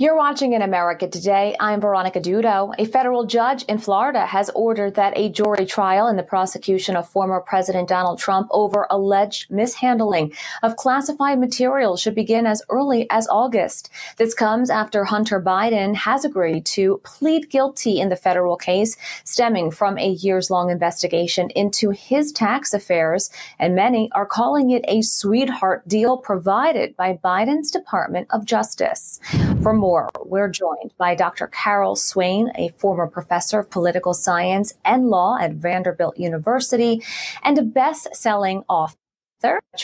You're watching in America Today. I'm Veronica Dudo. A federal judge in Florida has ordered that a jury trial in the prosecution of former President Donald Trump over alleged mishandling of classified materials should begin as early as August. This comes after Hunter Biden has agreed to plead guilty in the federal case stemming from a years long investigation into his tax affairs. And many are calling it a sweetheart deal provided by Biden's Department of Justice. For more we're joined by Dr. Carol Swain, a former professor of political science and law at Vanderbilt University and a best selling author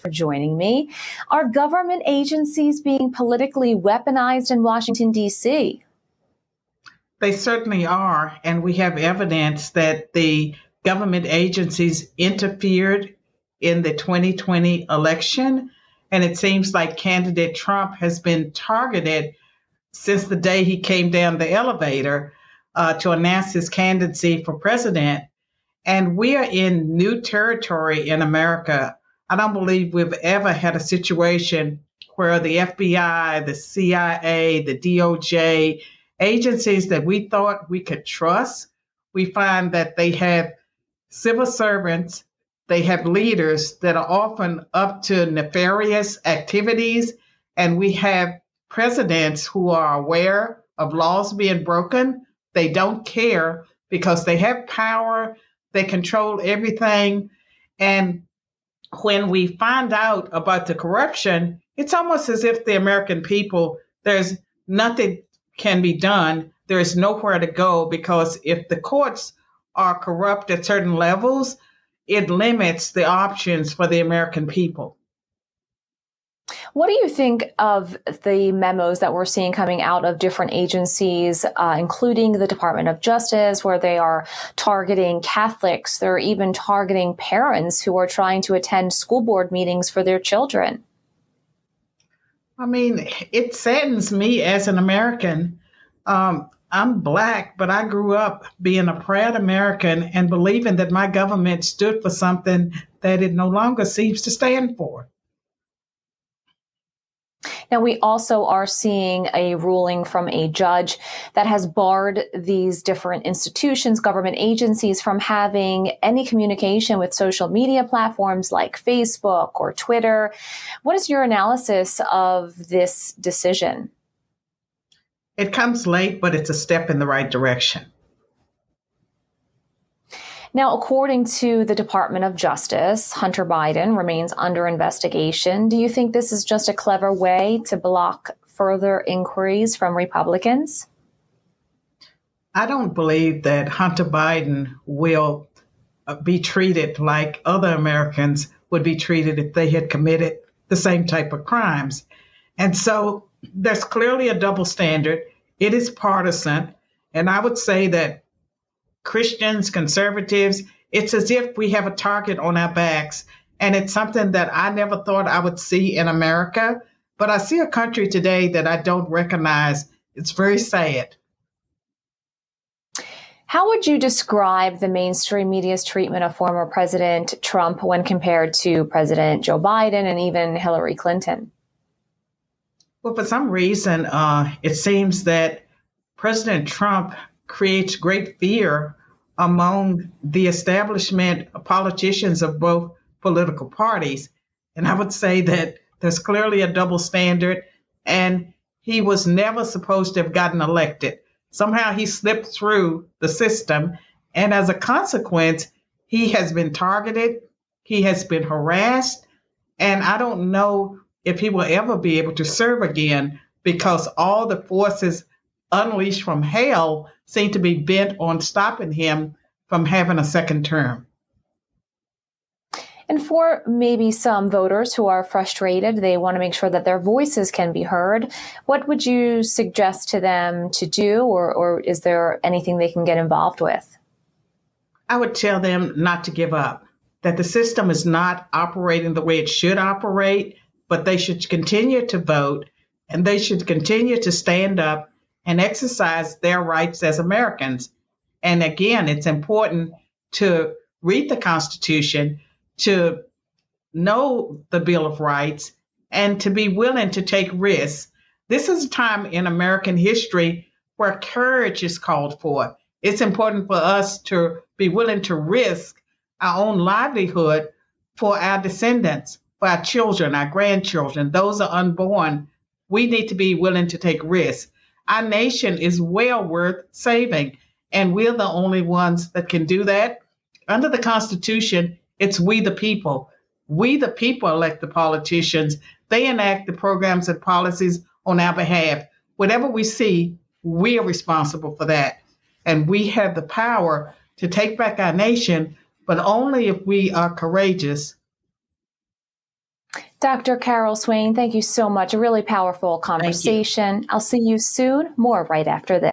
for joining me. Are government agencies being politically weaponized in Washington, D.C.? They certainly are. And we have evidence that the government agencies interfered in the 2020 election. And it seems like candidate Trump has been targeted since the day he came down the elevator uh, to announce his candidacy for president. And we are in new territory in America. I don't believe we've ever had a situation where the FBI, the CIA, the DOJ, agencies that we thought we could trust, we find that they have civil servants, they have leaders that are often up to nefarious activities, and we have presidents who are aware of laws being broken. They don't care because they have power, they control everything. And when we find out about the corruption, it's almost as if the American people, there's nothing can be done. There's nowhere to go because if the courts are corrupt at certain levels, it limits the options for the American people. What do you think of the memos that we're seeing coming out of different agencies, uh, including the Department of Justice, where they are targeting Catholics? They're even targeting parents who are trying to attend school board meetings for their children. I mean, it saddens me as an American. Um, I'm black, but I grew up being a proud American and believing that my government stood for something that it no longer seems to stand for. Now, we also are seeing a ruling from a judge that has barred these different institutions, government agencies from having any communication with social media platforms like Facebook or Twitter. What is your analysis of this decision? It comes late, but it's a step in the right direction. Now, according to the Department of Justice, Hunter Biden remains under investigation. Do you think this is just a clever way to block further inquiries from Republicans? I don't believe that Hunter Biden will uh, be treated like other Americans would be treated if they had committed the same type of crimes. And so there's clearly a double standard. It is partisan. And I would say that Christians, conservatives. It's as if we have a target on our backs. And it's something that I never thought I would see in America. But I see a country today that I don't recognize. It's very sad. How would you describe the mainstream media's treatment of former President Trump when compared to President Joe Biden and even Hillary Clinton? Well, for some reason, uh, it seems that President Trump creates great fear among the establishment politicians of both political parties. And I would say that there's clearly a double standard, and he was never supposed to have gotten elected. Somehow he slipped through the system, and as a consequence, he has been targeted, he has been harassed, and I don't know if he will ever be able to serve again because all the forces unleashed from hell seem to be bent on stopping him from having a second term. And for maybe some voters who are frustrated, they want to make sure that their voices can be heard. What would you suggest to them to do, or, or is there anything they can get involved with? I would tell them not to give up, that the system is not operating the way it should operate, but they should continue to vote and they should continue to stand up and exercise their rights as Americans. And again, it's important to read the Constitution, to know the Bill of Rights, and to be willing to take risks. This is a time in American history where courage is called for. It's important for us to be willing to risk our own livelihood for our descendants, for our children, our grandchildren, those are unborn. We need to be willing to take risks. Our nation is well worth saving, and we're the only ones that can do that. Under the Constitution, it's we the people. We the people elect the politicians. They enact the programs and policies on our behalf. Whatever we see, we are responsible for that. And we have the power to take back our nation, but only if we are courageous. Dr. Carol Swain, thank you so much. A really powerful conversation. I'll see you soon. More right after this.